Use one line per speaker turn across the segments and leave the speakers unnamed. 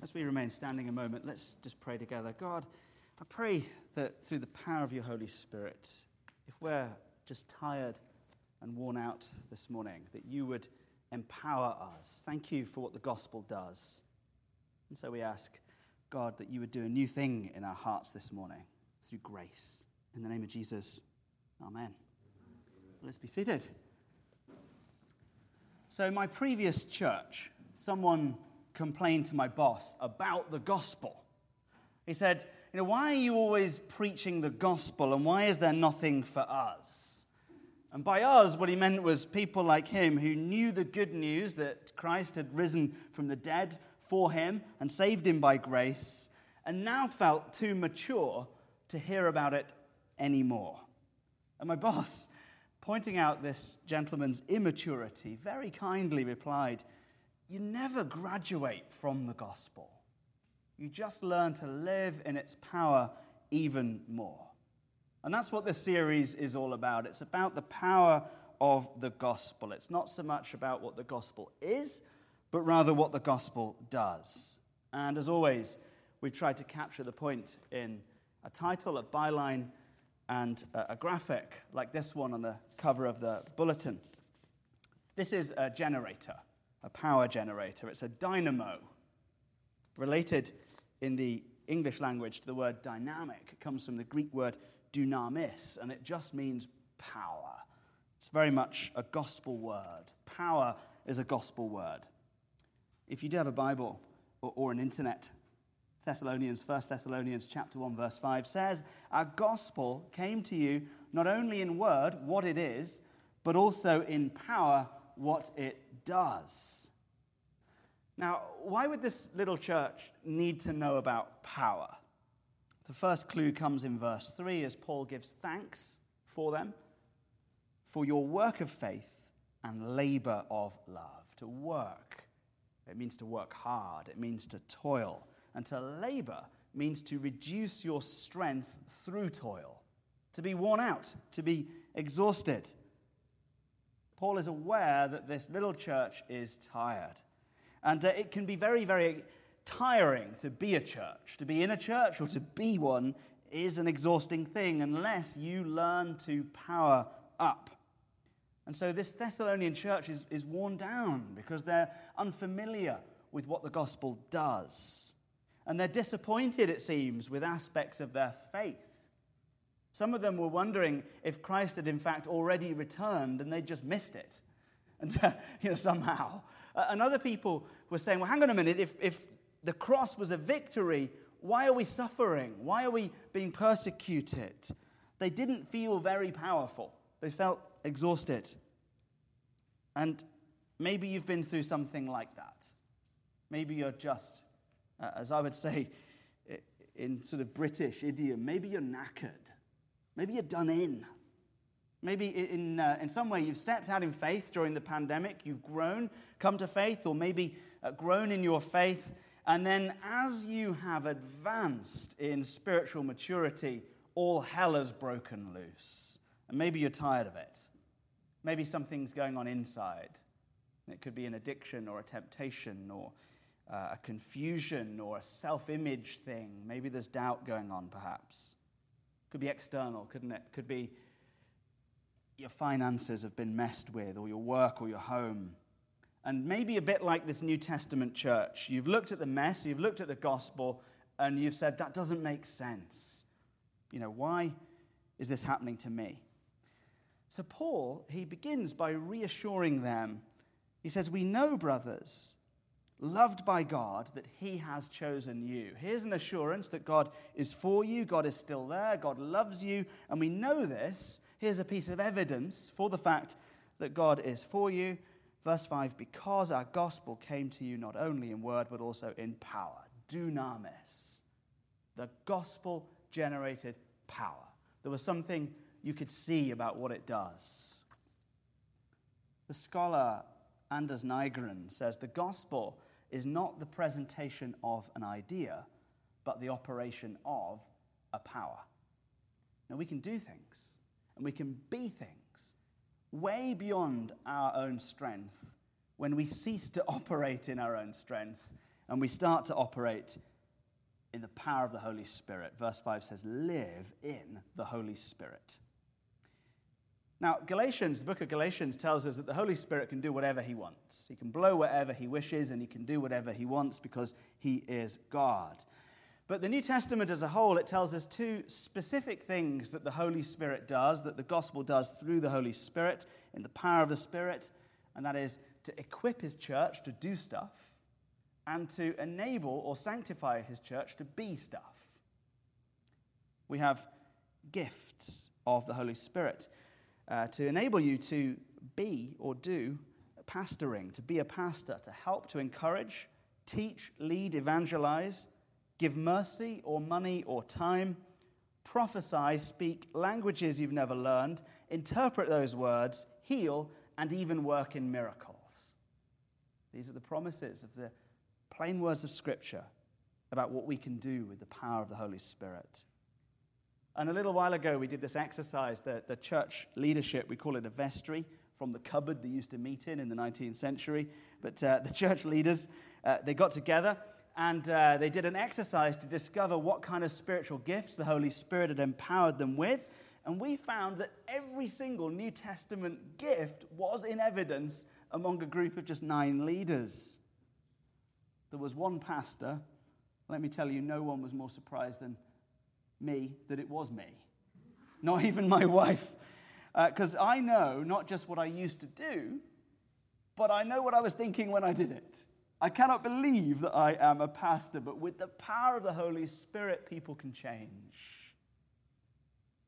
As we remain standing a moment, let's just pray together. God, I pray that through the power of your Holy Spirit, if we're just tired and worn out this morning, that you would empower us. Thank you for what the gospel does. And so we ask, God, that you would do a new thing in our hearts this morning through grace. In the name of Jesus, amen. Let's be seated. So, my previous church, someone complained to my boss about the gospel. He said, You know, why are you always preaching the gospel and why is there nothing for us? And by us, what he meant was people like him who knew the good news that Christ had risen from the dead for him and saved him by grace, and now felt too mature to hear about it anymore. And my boss, pointing out this gentleman's immaturity, very kindly replied, you never graduate from the gospel. You just learn to live in its power even more. And that's what this series is all about. It's about the power of the gospel. It's not so much about what the gospel is, but rather what the gospel does. And as always, we've tried to capture the point in a title, a byline, and a graphic like this one on the cover of the bulletin. This is a generator a power generator. It's a dynamo. Related in the English language to the word dynamic, it comes from the Greek word dunamis, and it just means power. It's very much a gospel word. Power is a gospel word. If you do have a Bible or, or an internet, Thessalonians, 1 Thessalonians chapter 1, verse 5 says, Our gospel came to you not only in word, what it is, but also in power, what it does. Now, why would this little church need to know about power? The first clue comes in verse 3 as Paul gives thanks for them, for your work of faith and labor of love. To work, it means to work hard, it means to toil. And to labor means to reduce your strength through toil, to be worn out, to be exhausted. Paul is aware that this little church is tired. And uh, it can be very, very tiring to be a church. To be in a church or to be one is an exhausting thing unless you learn to power up. And so this Thessalonian church is, is worn down because they're unfamiliar with what the gospel does. And they're disappointed, it seems, with aspects of their faith. Some of them were wondering if Christ had in fact already returned and they just missed it. And, you know, somehow. Uh, and other people were saying, well, hang on a minute, if, if the cross was a victory, why are we suffering? Why are we being persecuted? They didn't feel very powerful, they felt exhausted. And maybe you've been through something like that. Maybe you're just, uh, as I would say in sort of British idiom, maybe you're knackered. Maybe you're done in. Maybe in, uh, in some way you've stepped out in faith during the pandemic, you've grown, come to faith, or maybe uh, grown in your faith. And then as you have advanced in spiritual maturity, all hell has broken loose. And maybe you're tired of it. Maybe something's going on inside. It could be an addiction or a temptation or uh, a confusion or a self image thing. Maybe there's doubt going on, perhaps. Could be external, couldn't it? Could be your finances have been messed with, or your work, or your home. And maybe a bit like this New Testament church, you've looked at the mess, you've looked at the gospel, and you've said, that doesn't make sense. You know, why is this happening to me? So, Paul, he begins by reassuring them. He says, We know, brothers, loved by God, that He has chosen you. Here's an assurance that God is for you, God is still there, God loves you, and we know this. Here's a piece of evidence for the fact that God is for you. Verse 5 Because our gospel came to you not only in word, but also in power. Dunamis. The gospel generated power. There was something you could see about what it does. The scholar Anders Nygren says the gospel is not the presentation of an idea, but the operation of a power. Now, we can do things and we can be things way beyond our own strength when we cease to operate in our own strength and we start to operate in the power of the Holy Spirit. Verse 5 says, Live in the Holy Spirit. Now, Galatians, the book of Galatians tells us that the Holy Spirit can do whatever he wants. He can blow wherever he wishes and he can do whatever he wants because he is God. But the New Testament as a whole, it tells us two specific things that the Holy Spirit does, that the gospel does through the Holy Spirit, in the power of the Spirit, and that is to equip his church to do stuff and to enable or sanctify his church to be stuff. We have gifts of the Holy Spirit uh, to enable you to be or do pastoring, to be a pastor, to help to encourage, teach, lead, evangelize, give mercy or money or time, prophesy, speak languages you've never learned, interpret those words, heal, and even work in miracles. These are the promises of the plain words of Scripture about what we can do with the power of the Holy Spirit. And a little while ago, we did this exercise, the, the church leadership, we call it a vestry, from the cupboard they used to meet in in the 19th century. But uh, the church leaders, uh, they got together and uh, they did an exercise to discover what kind of spiritual gifts the Holy Spirit had empowered them with. And we found that every single New Testament gift was in evidence among a group of just nine leaders. There was one pastor. Let me tell you, no one was more surprised than me that it was me, not even my wife. Because uh, I know not just what I used to do, but I know what I was thinking when I did it. I cannot believe that I am a pastor, but with the power of the Holy Spirit, people can change.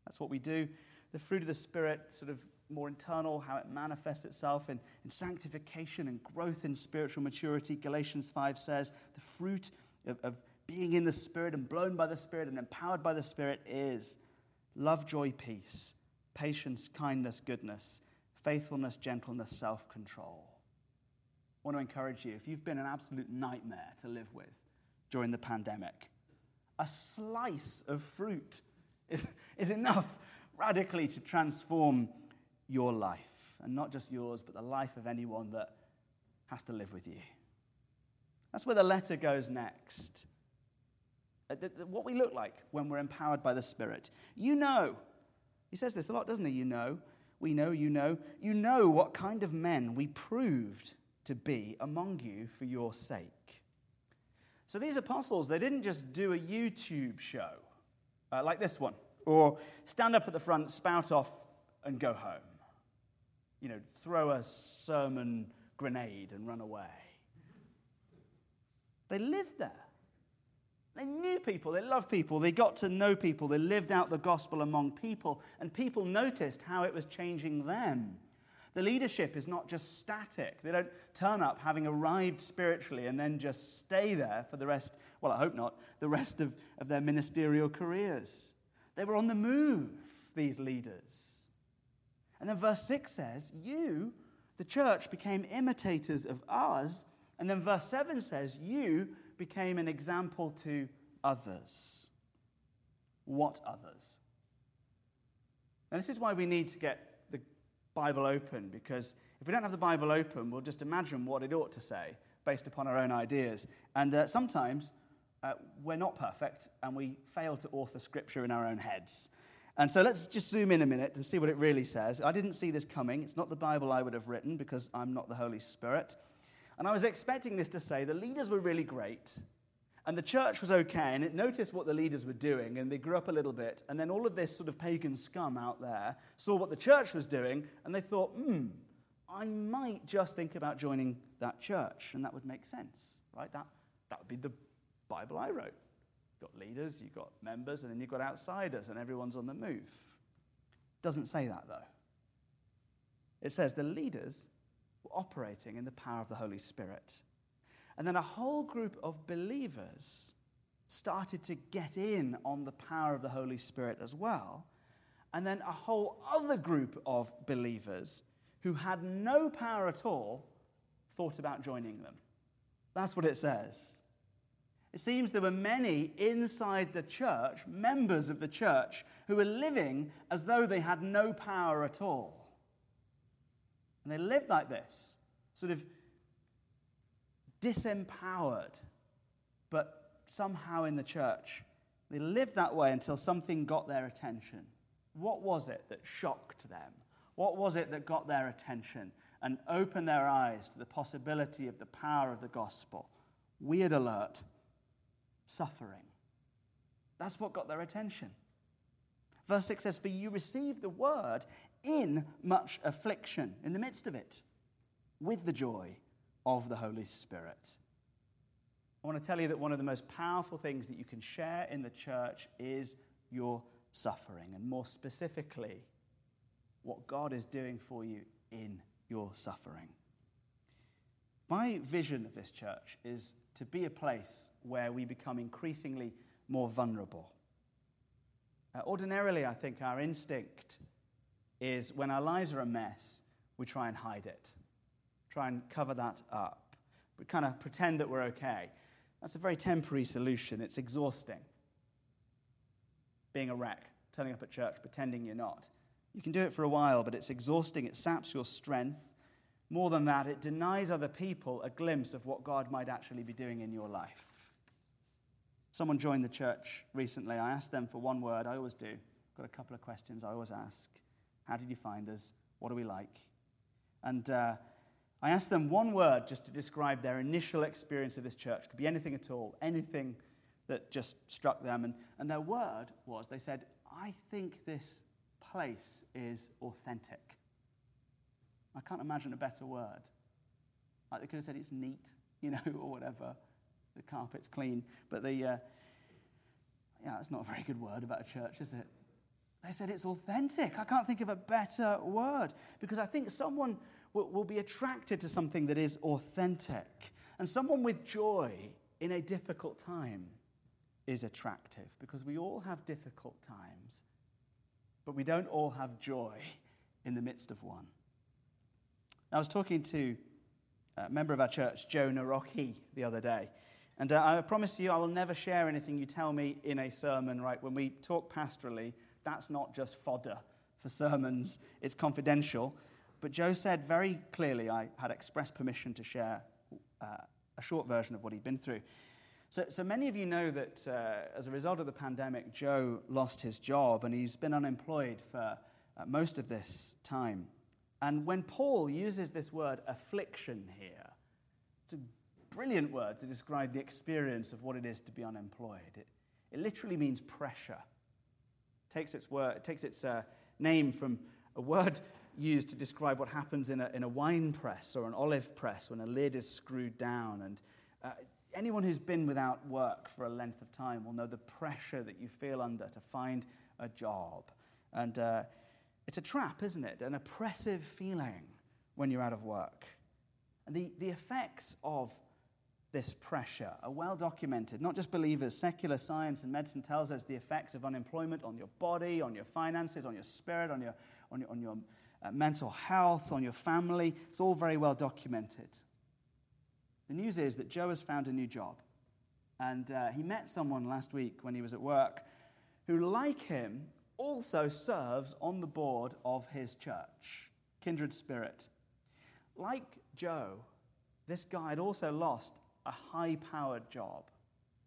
That's what we do. The fruit of the Spirit, sort of more internal, how it manifests itself in, in sanctification and growth in spiritual maturity. Galatians 5 says the fruit of, of being in the Spirit and blown by the Spirit and empowered by the Spirit is love, joy, peace, patience, kindness, goodness, faithfulness, gentleness, self control. I want to encourage you if you've been an absolute nightmare to live with during the pandemic, a slice of fruit is, is enough radically to transform your life. And not just yours, but the life of anyone that has to live with you. That's where the letter goes next. Uh, what we look like when we're empowered by the Spirit. You know, he says this a lot, doesn't he? You know, we know, you know, you know what kind of men we proved to be among you for your sake. So these apostles, they didn't just do a YouTube show uh, like this one, or stand up at the front, spout off, and go home. You know, throw a sermon grenade and run away. They lived there. They knew people, they loved people, they got to know people, they lived out the gospel among people, and people noticed how it was changing them. The leadership is not just static. They don't turn up having arrived spiritually and then just stay there for the rest, well, I hope not, the rest of, of their ministerial careers. They were on the move, these leaders. And then verse 6 says, You, the church, became imitators of us. And then verse 7 says, You became an example to others. What others? And this is why we need to get the Bible open, because if we don't have the Bible open, we'll just imagine what it ought to say based upon our own ideas. And uh, sometimes uh, we're not perfect and we fail to author scripture in our own heads. And so let's just zoom in a minute and see what it really says. I didn't see this coming. It's not the Bible I would have written because I'm not the Holy Spirit. And I was expecting this to say the leaders were really great, and the church was okay, and it noticed what the leaders were doing, and they grew up a little bit. And then all of this sort of pagan scum out there saw what the church was doing, and they thought, hmm, I might just think about joining that church, and that would make sense, right? That, that would be the Bible I wrote. You've got leaders, you've got members, and then you've got outsiders, and everyone's on the move. Doesn't say that, though. It says the leaders were operating in the power of the Holy Spirit. And then a whole group of believers started to get in on the power of the Holy Spirit as well. And then a whole other group of believers who had no power at all thought about joining them. That's what it says. It seems there were many inside the church, members of the church, who were living as though they had no power at all. And they lived like this, sort of disempowered but somehow in the church, they lived that way until something got their attention. What was it that shocked them? What was it that got their attention and opened their eyes to the possibility of the power of the gospel? Weird alert suffering. That's what got their attention. Verse 6 says, For you received the word in much affliction, in the midst of it, with the joy of the Holy Spirit. I want to tell you that one of the most powerful things that you can share in the church is your suffering, and more specifically, what God is doing for you in your suffering. My vision of this church is to be a place where we become increasingly more vulnerable. Uh, ordinarily, I think our instinct is when our lives are a mess, we try and hide it, try and cover that up. We kind of pretend that we're okay. That's a very temporary solution. It's exhausting. Being a wreck, turning up at church, pretending you're not. You can do it for a while, but it's exhausting. It saps your strength. More than that, it denies other people a glimpse of what God might actually be doing in your life. Someone joined the church recently. I asked them for one word. I always do. I've Got a couple of questions I always ask. How did you find us? What are we like? And uh, I asked them one word just to describe their initial experience of this church. Could be anything at all, anything that just struck them. And, and their word was they said, I think this place is authentic. I can't imagine a better word. Like they could have said it's neat, you know, or whatever. The carpet's clean. But the, uh, yeah, that's not a very good word about a church, is it? They said it's authentic. I can't think of a better word because I think someone will, be attracted to something that is authentic. And someone with joy in a difficult time is attractive because we all have difficult times, but we don't all have joy in the midst of one. I was talking to a member of our church, Joe Naroki, the other day. And uh, I promise you, I will never share anything you tell me in a sermon, right? When we talk pastorally, that's not just fodder for sermons, it's confidential. But Joe said very clearly I had expressed permission to share uh, a short version of what he'd been through. So, so many of you know that uh, as a result of the pandemic, Joe lost his job and he's been unemployed for uh, most of this time. And when Paul uses this word affliction here, it's a brilliant word to describe the experience of what it is to be unemployed. It, it literally means pressure. It takes its, word, it takes its uh, name from a word used to describe what happens in a, in a wine press or an olive press when a lid is screwed down. And uh, anyone who's been without work for a length of time will know the pressure that you feel under to find a job. And uh, it's a trap, isn't it? An oppressive feeling when you're out of work. And the, the effects of this pressure are well documented. Not just believers, secular science and medicine tells us the effects of unemployment on your body, on your finances, on your spirit, on your, on your, on your uh, mental health, on your family. It's all very well documented. The news is that Joe has found a new job. And uh, he met someone last week when he was at work who, like him, also serves on the board of his church, Kindred Spirit. Like Joe, this guy had also lost a high powered job,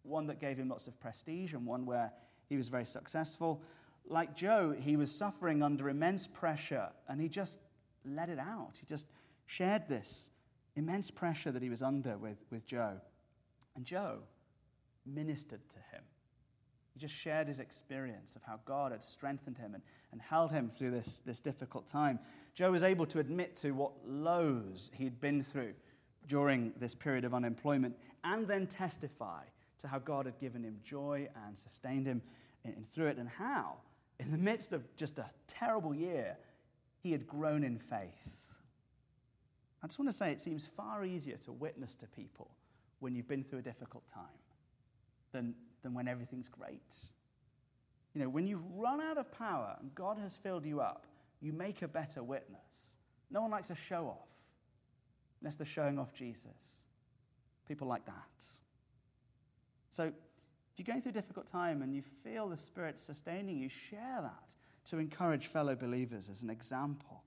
one that gave him lots of prestige and one where he was very successful. Like Joe, he was suffering under immense pressure and he just let it out. He just shared this immense pressure that he was under with, with Joe. And Joe ministered to him. He just shared his experience of how God had strengthened him and, and held him through this, this difficult time. Joe was able to admit to what lows he'd been through during this period of unemployment and then testify to how God had given him joy and sustained him in, through it and how, in the midst of just a terrible year, he had grown in faith. I just want to say it seems far easier to witness to people when you've been through a difficult time than, than when everything's great. You know, when you've run out of power and God has filled you up, you make a better witness. No one likes a show off unless they're showing off Jesus. People like that. So, if you're going through a difficult time and you feel the Spirit sustaining you, share that to encourage fellow believers as an example.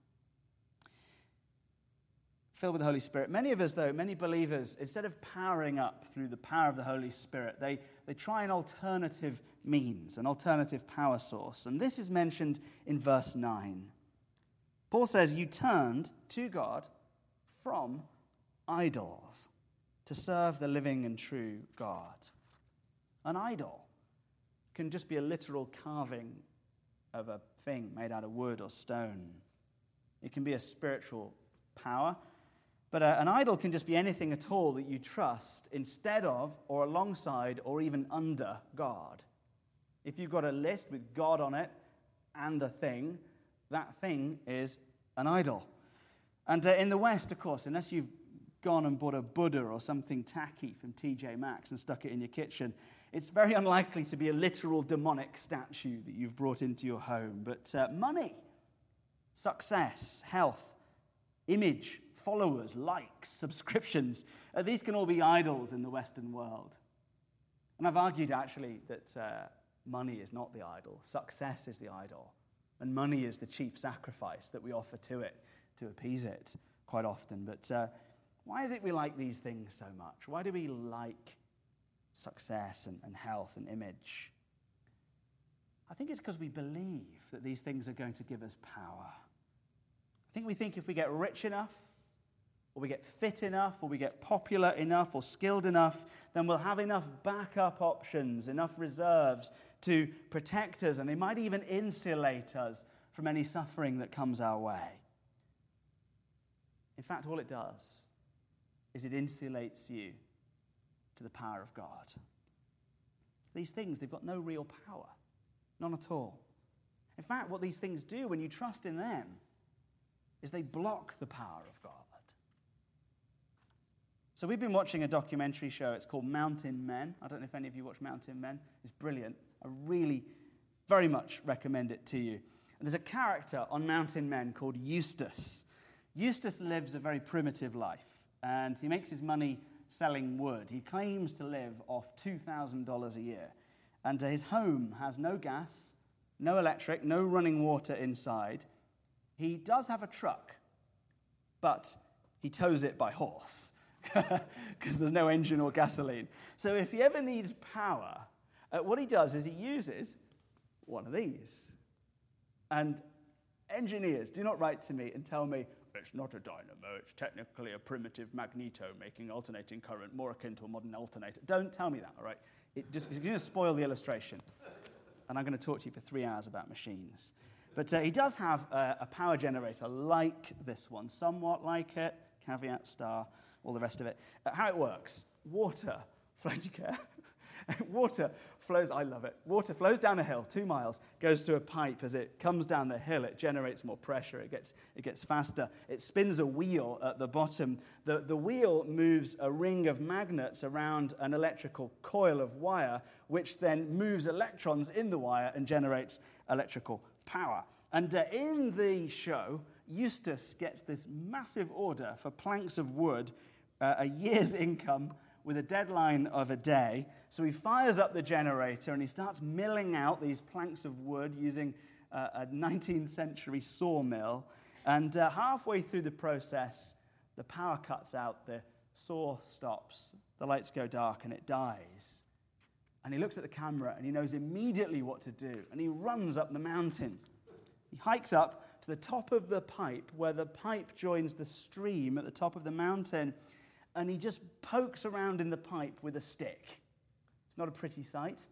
filled with the Holy Spirit. Many of us, though, many believers, instead of powering up through the power of the Holy Spirit, they, they try an alternative means, an alternative power source. And this is mentioned in verse 9. Paul says, You turned to God from idols to serve the living and true God. An idol can just be a literal carving of a thing made out of wood or stone. It can be a spiritual power, but uh, an idol can just be anything at all that you trust instead of, or alongside, or even under God. If you've got a list with God on it and a thing, that thing is an idol. And uh, in the West, of course, unless you've gone and bought a Buddha or something tacky from TJ Maxx and stuck it in your kitchen, it's very unlikely to be a literal demonic statue that you've brought into your home. But uh, money, success, health, image, followers, likes, subscriptions, uh, these can all be idols in the Western world. And I've argued actually that uh, money is not the idol, success is the idol. And money is the chief sacrifice that we offer to it to appease it quite often. But uh, why is it we like these things so much? Why do we like success and, and health and image? I think it's because we believe that these things are going to give us power. I think we think if we get rich enough, or we get fit enough, or we get popular enough, or skilled enough, then we'll have enough backup options, enough reserves to protect us, and they might even insulate us from any suffering that comes our way. In fact, all it does is it insulates you to the power of God. These things, they've got no real power, none at all. In fact, what these things do when you trust in them is they block the power of God. So we've been watching a documentary show. It's called Mountain Men. I don't know if any of you watch Mountain Men. It's brilliant. I really, very much recommend it to you. And there's a character on Mountain Men called Eustace. Eustace lives a very primitive life, and he makes his money selling wood. He claims to live off $2,000 a year. And uh, his home has no gas, no electric, no running water inside. He does have a truck, but he tows it by horse because there's no engine or gasoline. So if he ever needs power, uh, what he does is he uses one of these. And engineers, do not write to me and tell me, it's not a dynamo, it's technically a primitive magneto making alternating current more akin to a modern alternator. Don't tell me that, all right? It just, it's going to spoil the illustration. And I'm going to talk to you for three hours about machines. But uh, he does have a, a power generator like this one, somewhat like it, caveat star, all the rest of it. Uh, how it works water, do you care? water flows, I love it. Water flows down a hill, two miles, goes through a pipe. As it comes down the hill, it generates more pressure, it gets, it gets faster. It spins a wheel at the bottom. The, the wheel moves a ring of magnets around an electrical coil of wire, which then moves electrons in the wire and generates electrical power. And uh, in the show, Eustace gets this massive order for planks of wood, uh, a year's income with a deadline of a day. So he fires up the generator and he starts milling out these planks of wood using uh, a 19th century sawmill. And uh, halfway through the process, the power cuts out, the saw stops, the lights go dark, and it dies. And he looks at the camera and he knows immediately what to do. And he runs up the mountain. He hikes up to the top of the pipe where the pipe joins the stream at the top of the mountain and he just pokes around in the pipe with a stick. It's not a pretty sight,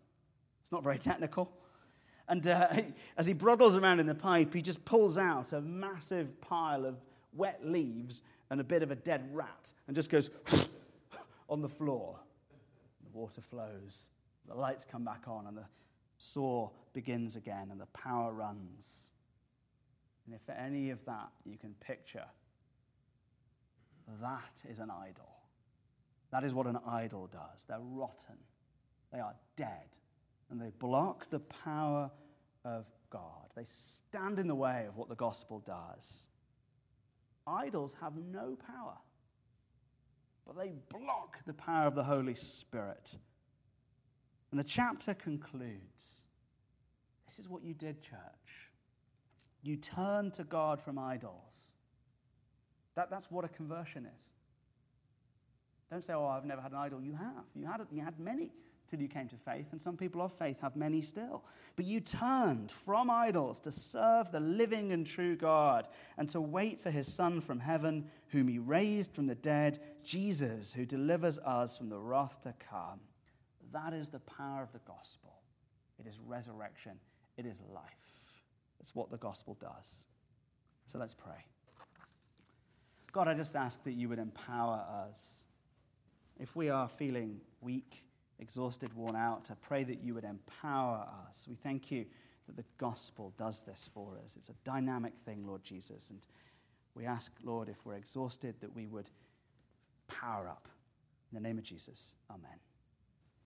it's not very technical. And uh, as he broggles around in the pipe, he just pulls out a massive pile of wet leaves and a bit of a dead rat and just goes on the floor. The water flows, the lights come back on, and the saw begins again, and the power runs. And if any of that you can picture, that is an idol. That is what an idol does. They're rotten, they are dead, and they block the power of God. They stand in the way of what the gospel does. Idols have no power, but they block the power of the Holy Spirit. And the chapter concludes this is what you did, church. You turned to God from idols That, that's what a conversion is. Don't say, oh, I've never had an idol. You have. You had, you had many till you came to faith, and some people of faith have many still. But you turned from idols to serve the living and true God and to wait for his Son from heaven, whom he raised from the dead, Jesus, who delivers us from the wrath to come. That is the power of the gospel. It is resurrection, it is life. It's what the gospel does. So let's pray. God, I just ask that you would empower us. If we are feeling weak, exhausted, worn out, I pray that you would empower us. We thank you that the gospel does this for us. It's a dynamic thing, Lord Jesus. And we ask, Lord, if we're exhausted, that we would power up. In the name of Jesus, amen.